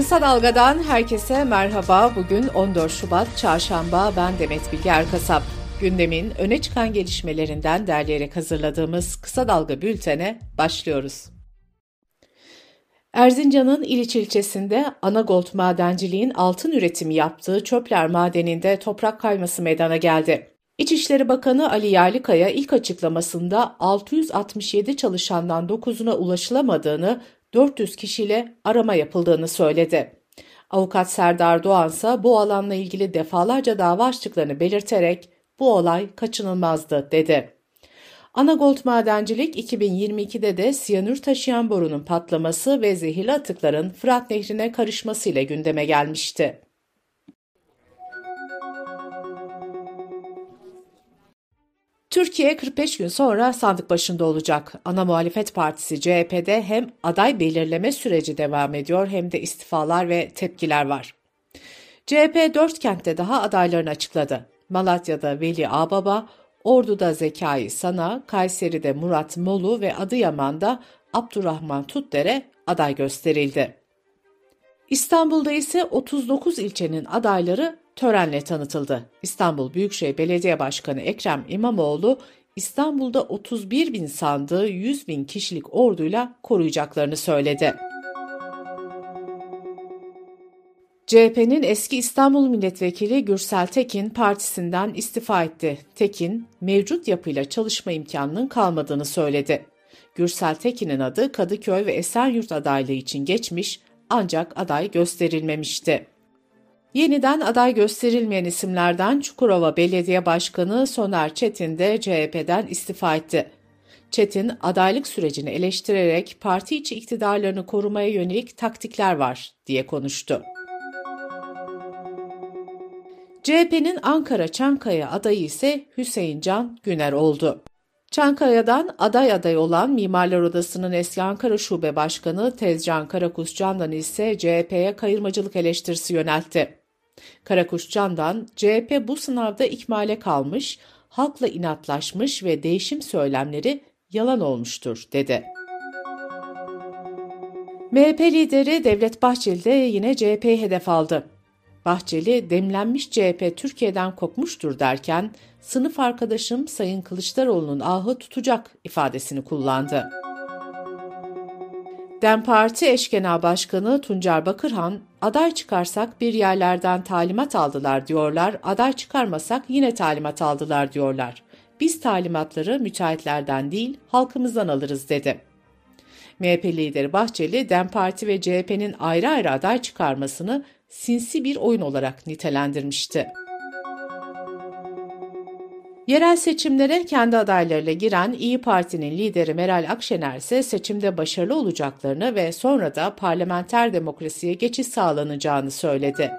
Kısa Dalga'dan herkese merhaba. Bugün 14 Şubat Çarşamba. Ben Demet Bilge Erkasap. Gündemin öne çıkan gelişmelerinden derleyerek hazırladığımız Kısa Dalga bültene başlıyoruz. Erzincan'ın İliç ilçesinde Anagold madenciliğin altın üretimi yaptığı Çöpler madeninde toprak kayması meydana geldi. İçişleri Bakanı Ali Yerlikaya ilk açıklamasında 667 çalışandan 9'una ulaşılamadığını, 400 kişiyle arama yapıldığını söyledi. Avukat Serdar Doğan ise bu alanla ilgili defalarca dava açtıklarını belirterek bu olay kaçınılmazdı dedi. Anagold Madencilik 2022'de de siyanür taşıyan borunun patlaması ve zehirli atıkların Fırat Nehri'ne karışmasıyla gündeme gelmişti. Türkiye 45 gün sonra sandık başında olacak. Ana muhalefet partisi CHP'de hem aday belirleme süreci devam ediyor hem de istifalar ve tepkiler var. CHP 4 kentte daha adaylarını açıkladı. Malatya'da Veli Ağbaba, Ordu'da Zekai Sana, Kayseri'de Murat Molu ve Adıyaman'da Abdurrahman Tutdere aday gösterildi. İstanbul'da ise 39 ilçenin adayları törenle tanıtıldı. İstanbul Büyükşehir Belediye Başkanı Ekrem İmamoğlu, İstanbul'da 31 bin sandığı 100 bin kişilik orduyla koruyacaklarını söyledi. CHP'nin eski İstanbul Milletvekili Gürsel Tekin partisinden istifa etti. Tekin, mevcut yapıyla çalışma imkanının kalmadığını söyledi. Gürsel Tekin'in adı Kadıköy ve Esenyurt adaylığı için geçmiş ancak aday gösterilmemişti. Yeniden aday gösterilmeyen isimlerden Çukurova Belediye Başkanı Soner Çetin de CHP'den istifa etti. Çetin, adaylık sürecini eleştirerek parti içi iktidarlarını korumaya yönelik taktikler var diye konuştu. CHP'nin Ankara Çankaya adayı ise Hüseyin Can Güner oldu. Çankaya'dan aday aday olan Mimarlar Odası'nın eski Ankara Şube Başkanı Tezcan Karakuşcan'dan ise CHP'ye kayırmacılık eleştirisi yöneltti. Karakuşcan'dan CHP bu sınavda ikmale kalmış, halkla inatlaşmış ve değişim söylemleri yalan olmuştur dedi. MHP lideri Devlet Bahçeli de yine CHP'yi hedef aldı. Bahçeli demlenmiş CHP Türkiye'den kopmuştur derken sınıf arkadaşım Sayın Kılıçdaroğlu'nun ahı tutacak ifadesini kullandı. DEM Parti eş genel başkanı Tuncer Bakırhan, aday çıkarsak bir yerlerden talimat aldılar diyorlar, aday çıkarmasak yine talimat aldılar diyorlar. Biz talimatları müteahhitlerden değil halkımızdan alırız dedi. MHP lideri Bahçeli, DEM Parti ve CHP'nin ayrı ayrı aday çıkarmasını sinsi bir oyun olarak nitelendirmişti. Yerel seçimlere kendi adaylarıyla giren İyi Parti'nin lideri Meral Akşener ise seçimde başarılı olacaklarını ve sonra da parlamenter demokrasiye geçiş sağlanacağını söyledi.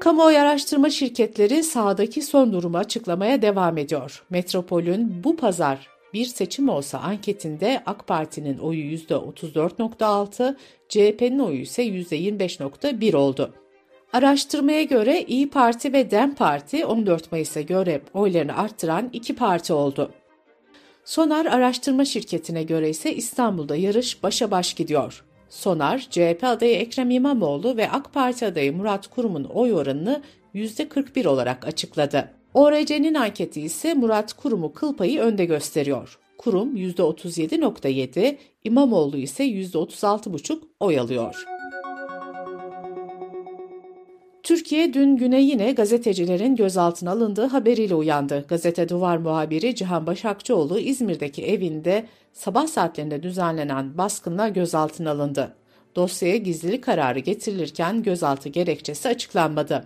Kamuoyu araştırma şirketleri sahadaki son durumu açıklamaya devam ediyor. Metropol'ün bu pazar bir seçim olsa anketinde AK Parti'nin oyu %34.6, CHP'nin oyu ise %25.1 oldu. Araştırmaya göre İyi Parti ve DEM Parti 14 Mayıs'a göre oylarını arttıran iki parti oldu. Sonar araştırma şirketine göre ise İstanbul'da yarış başa baş gidiyor. Sonar, CHP adayı Ekrem İmamoğlu ve AK Parti adayı Murat Kurum'un oy oranını %41 olarak açıkladı. ORC'nin anketi ise Murat Kurum'u kıl payı önde gösteriyor. Kurum %37.7, İmamoğlu ise %36.5 oy alıyor. Türkiye dün güne yine gazetecilerin gözaltına alındığı haberiyle uyandı. Gazete Duvar muhabiri Cihan Başakçıoğlu İzmir'deki evinde sabah saatlerinde düzenlenen baskınla gözaltına alındı. Dosyaya gizlilik kararı getirilirken gözaltı gerekçesi açıklanmadı.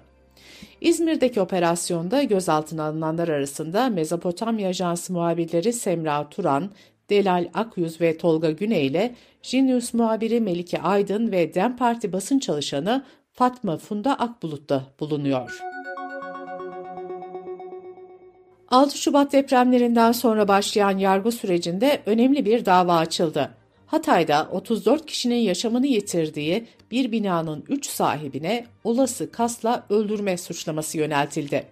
İzmir'deki operasyonda gözaltına alınanlar arasında Mezopotamya Ajansı muhabirleri Semra Turan, Delal Akyüz ve Tolga Güney ile Jinius muhabiri Melike Aydın ve DEM Parti basın çalışanı Fatma Funda Akbulut'ta bulunuyor. 6 Şubat depremlerinden sonra başlayan yargı sürecinde önemli bir dava açıldı. Hatay'da 34 kişinin yaşamını yitirdiği bir binanın 3 sahibine olası kasla öldürme suçlaması yöneltildi.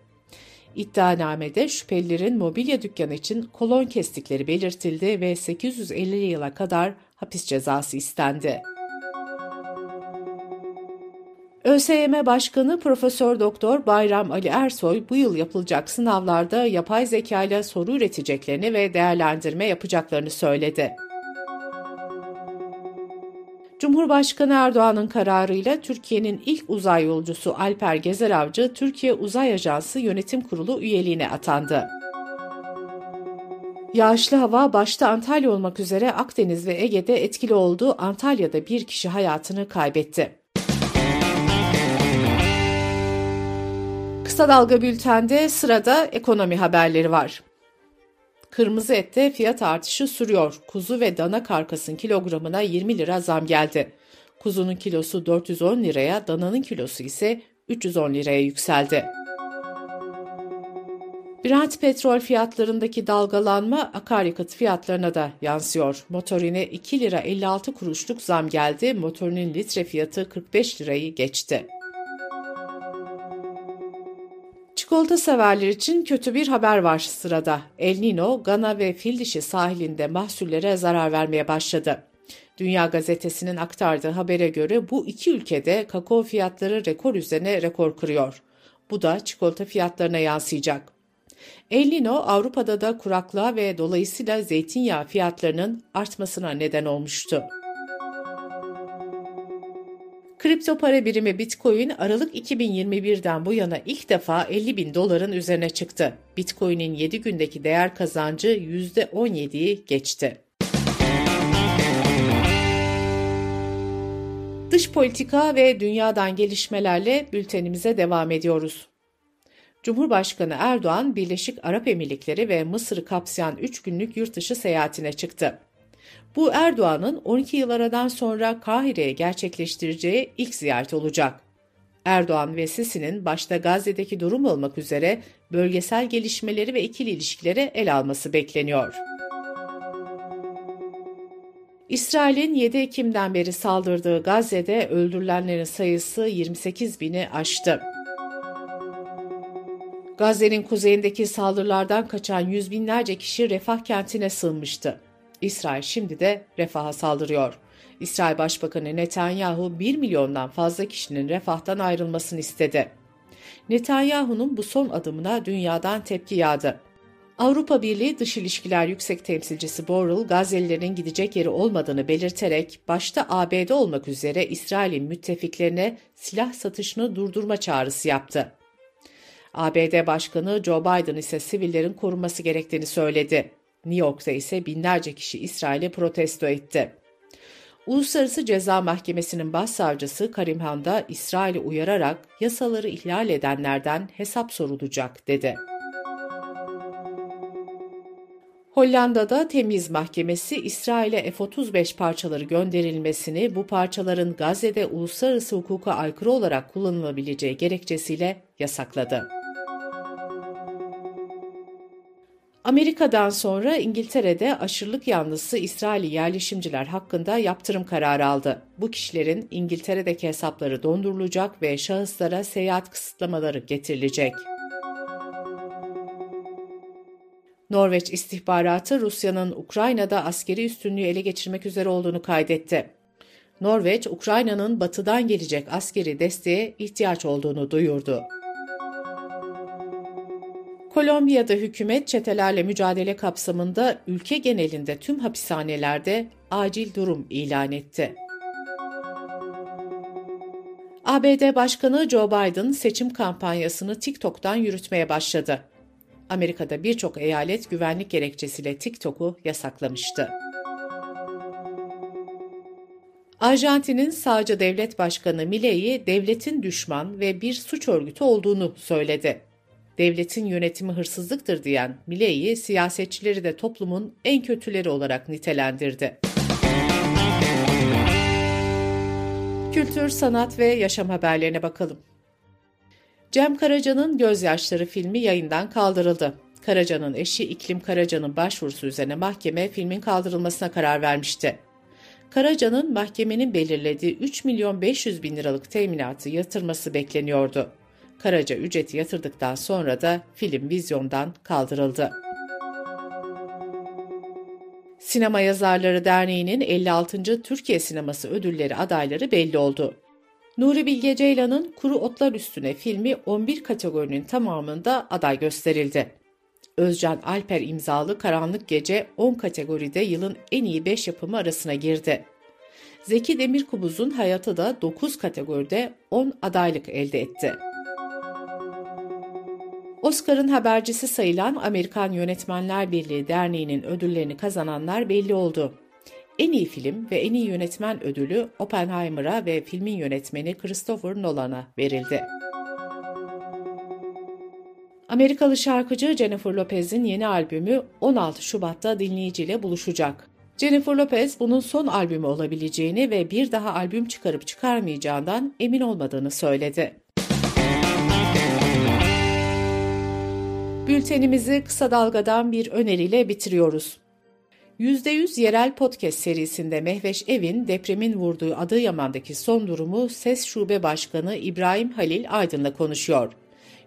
İddianamede şüphelilerin mobilya dükkanı için kolon kestikleri belirtildi ve 850 yıla kadar hapis cezası istendi. ÖSYM Başkanı Profesör Doktor Bayram Ali Ersoy bu yıl yapılacak sınavlarda yapay zeka ile soru üreteceklerini ve değerlendirme yapacaklarını söyledi. Cumhurbaşkanı Erdoğan'ın kararıyla Türkiye'nin ilk uzay yolcusu Alper Gezeravcı Türkiye Uzay Ajansı Yönetim Kurulu üyeliğine atandı. Yağışlı hava başta Antalya olmak üzere Akdeniz ve Ege'de etkili oldu. Antalya'da bir kişi hayatını kaybetti. Kısa Dalga Bülten'de sırada ekonomi haberleri var. Kırmızı ette fiyat artışı sürüyor. Kuzu ve dana karkasın kilogramına 20 lira zam geldi. Kuzunun kilosu 410 liraya, dananın kilosu ise 310 liraya yükseldi. Brent petrol fiyatlarındaki dalgalanma akaryakıt fiyatlarına da yansıyor. Motorine 2 lira 56 kuruşluk zam geldi. Motorinin litre fiyatı 45 lirayı geçti. Çikolata severler için kötü bir haber var sırada. El Nino, Gana ve Fildişi sahilinde mahsullere zarar vermeye başladı. Dünya Gazetesi'nin aktardığı habere göre bu iki ülkede kakao fiyatları rekor üzerine rekor kırıyor. Bu da çikolata fiyatlarına yansıyacak. El Nino Avrupa'da da kuraklığa ve dolayısıyla zeytinyağı fiyatlarının artmasına neden olmuştu. Kripto para birimi Bitcoin Aralık 2021'den bu yana ilk defa 50 bin doların üzerine çıktı. Bitcoin'in 7 gündeki değer kazancı %17'yi geçti. Dış politika ve dünyadan gelişmelerle bültenimize devam ediyoruz. Cumhurbaşkanı Erdoğan, Birleşik Arap Emirlikleri ve Mısır'ı kapsayan 3 günlük yurtdışı seyahatine çıktı. Bu Erdoğan'ın 12 yıl aradan sonra Kahire'ye gerçekleştireceği ilk ziyaret olacak. Erdoğan ve Sisi'nin başta Gazze'deki durum olmak üzere bölgesel gelişmeleri ve ikili ilişkileri el alması bekleniyor. İsrail'in 7 Ekim'den beri saldırdığı Gazze'de öldürülenlerin sayısı 28 bini aştı. Gazze'nin kuzeyindeki saldırılardan kaçan yüz binlerce kişi refah kentine sığınmıştı. İsrail şimdi de refaha saldırıyor. İsrail Başbakanı Netanyahu 1 milyondan fazla kişinin refahtan ayrılmasını istedi. Netanyahu'nun bu son adımına dünyadan tepki yağdı. Avrupa Birliği Dış İlişkiler Yüksek Temsilcisi Borrell, Gazze'lilerin gidecek yeri olmadığını belirterek, başta ABD olmak üzere İsrail'in müttefiklerine silah satışını durdurma çağrısı yaptı. ABD Başkanı Joe Biden ise sivillerin korunması gerektiğini söyledi. New York'ta ise binlerce kişi İsrail'i protesto etti. Uluslararası Ceza Mahkemesi'nin başsavcısı Karim Han da İsrail'i uyararak yasaları ihlal edenlerden hesap sorulacak dedi. Hollanda'da Temiz Mahkemesi İsrail'e F-35 parçaları gönderilmesini bu parçaların Gazze'de uluslararası hukuka aykırı olarak kullanılabileceği gerekçesiyle yasakladı. Amerika'dan sonra İngiltere'de aşırılık yanlısı İsraili yerleşimciler hakkında yaptırım kararı aldı. Bu kişilerin İngiltere'deki hesapları dondurulacak ve şahıslara seyahat kısıtlamaları getirilecek. Norveç istihbaratı Rusya'nın Ukrayna'da askeri üstünlüğü ele geçirmek üzere olduğunu kaydetti. Norveç, Ukrayna'nın batıdan gelecek askeri desteğe ihtiyaç olduğunu duyurdu. Kolombiya'da hükümet çetelerle mücadele kapsamında ülke genelinde tüm hapishanelerde acil durum ilan etti. ABD Başkanı Joe Biden seçim kampanyasını TikTok'tan yürütmeye başladı. Amerika'da birçok eyalet güvenlik gerekçesiyle TikTok'u yasaklamıştı. Arjantin'in sağcı devlet başkanı Milei devletin düşman ve bir suç örgütü olduğunu söyledi devletin yönetimi hırsızlıktır diyen Milei, siyasetçileri de toplumun en kötüleri olarak nitelendirdi. Kültür, sanat ve yaşam haberlerine bakalım. Cem Karaca'nın Gözyaşları filmi yayından kaldırıldı. Karaca'nın eşi İklim Karaca'nın başvurusu üzerine mahkeme filmin kaldırılmasına karar vermişti. Karaca'nın mahkemenin belirlediği 3 milyon 500 bin liralık teminatı yatırması bekleniyordu. Karaca ücreti yatırdıktan sonra da film vizyondan kaldırıldı. Sinema Yazarları Derneği'nin 56. Türkiye Sineması Ödülleri adayları belli oldu. Nuri Bilge Ceylan'ın Kuru Otlar Üstüne filmi 11 kategorinin tamamında aday gösterildi. Özcan Alper imzalı Karanlık Gece 10 kategoride yılın en iyi 5 yapımı arasına girdi. Zeki Demirkubuz'un hayatı da 9 kategoride 10 adaylık elde etti. Oscar'ın habercisi sayılan Amerikan Yönetmenler Birliği Derneği'nin ödüllerini kazananlar belli oldu. En iyi film ve en iyi yönetmen ödülü Oppenheimer'a ve filmin yönetmeni Christopher Nolan'a verildi. Amerikalı şarkıcı Jennifer Lopez'in yeni albümü 16 Şubat'ta dinleyiciyle buluşacak. Jennifer Lopez bunun son albümü olabileceğini ve bir daha albüm çıkarıp çıkarmayacağından emin olmadığını söyledi. Bültenimizi kısa dalgadan bir öneriyle bitiriyoruz. %100 yerel podcast serisinde Mehveş Evin depremin vurduğu Adıyaman'daki son durumu SES Şube Başkanı İbrahim Halil Aydın'la konuşuyor.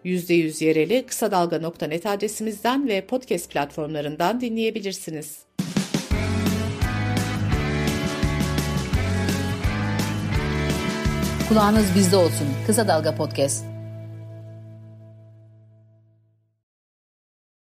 %100 yereli kısa dalga.net adresimizden ve podcast platformlarından dinleyebilirsiniz. Kulağınız bizde olsun. Kısa Dalga Podcast.